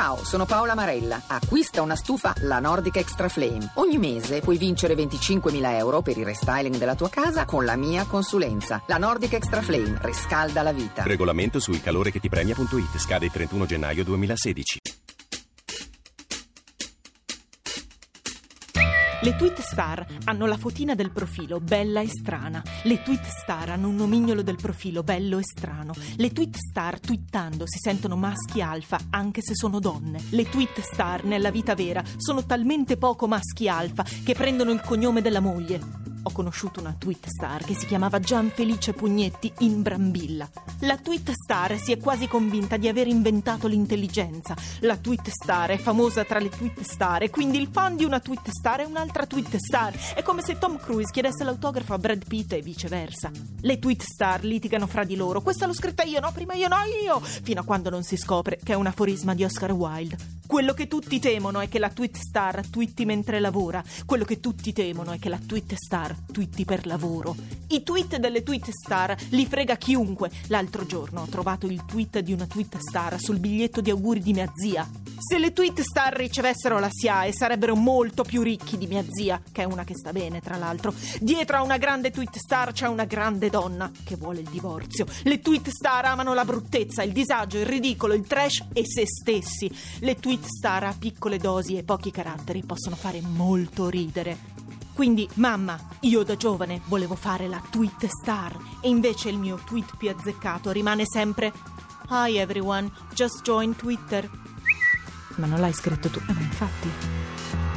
Ciao, sono Paola Marella. Acquista una stufa La Nordic Extra Flame. Ogni mese puoi vincere 25.000 euro per il restyling della tua casa con la mia consulenza. La Nordic Extra Flame riscalda la vita. Regolamento su ilcalorechettipremia.it scade il 31 gennaio 2016. Le tweet star hanno la fotina del profilo bella e strana. Le tweet star hanno un nomignolo del profilo bello e strano. Le tweet star twittando si sentono maschi alfa anche se sono donne. Le tweet star nella vita vera sono talmente poco maschi alfa che prendono il cognome della moglie. Ho conosciuto una tweet star che si chiamava Gian Felice Pugnetti in Brambilla. La tweet star si è quasi convinta di aver inventato l'intelligenza. La tweet star è famosa tra le tweet star e quindi il fan di una tweet star è un'altra tweet star. È come se Tom Cruise chiedesse l'autografo a Brad Pitt e viceversa. Le tweet star litigano fra di loro. Questa l'ho scritta io, no, prima io, no, io. Fino a quando non si scopre che è un aforisma di Oscar Wilde. Quello che tutti temono è che la tweet star twitti mentre lavora. Quello che tutti temono è che la tweet star twitti per lavoro. I tweet delle tweet star li frega chiunque. L'altro giorno ho trovato il tweet di una tweet star sul biglietto di auguri di mia zia. Se le tweet star ricevessero la SIAE sarebbero molto più ricchi di mia zia, che è una che sta bene, tra l'altro. Dietro a una grande tweet star c'è una grande donna che vuole il divorzio. Le tweet star amano la bruttezza, il disagio, il ridicolo, il trash e se stessi. Le tweet tweet star a piccole dosi e pochi caratteri possono fare molto ridere. Quindi, mamma, io da giovane volevo fare la tweet star e invece il mio tweet più azzeccato rimane sempre Hi everyone, just join Twitter. Ma non l'hai scritto tu? Eh, infatti.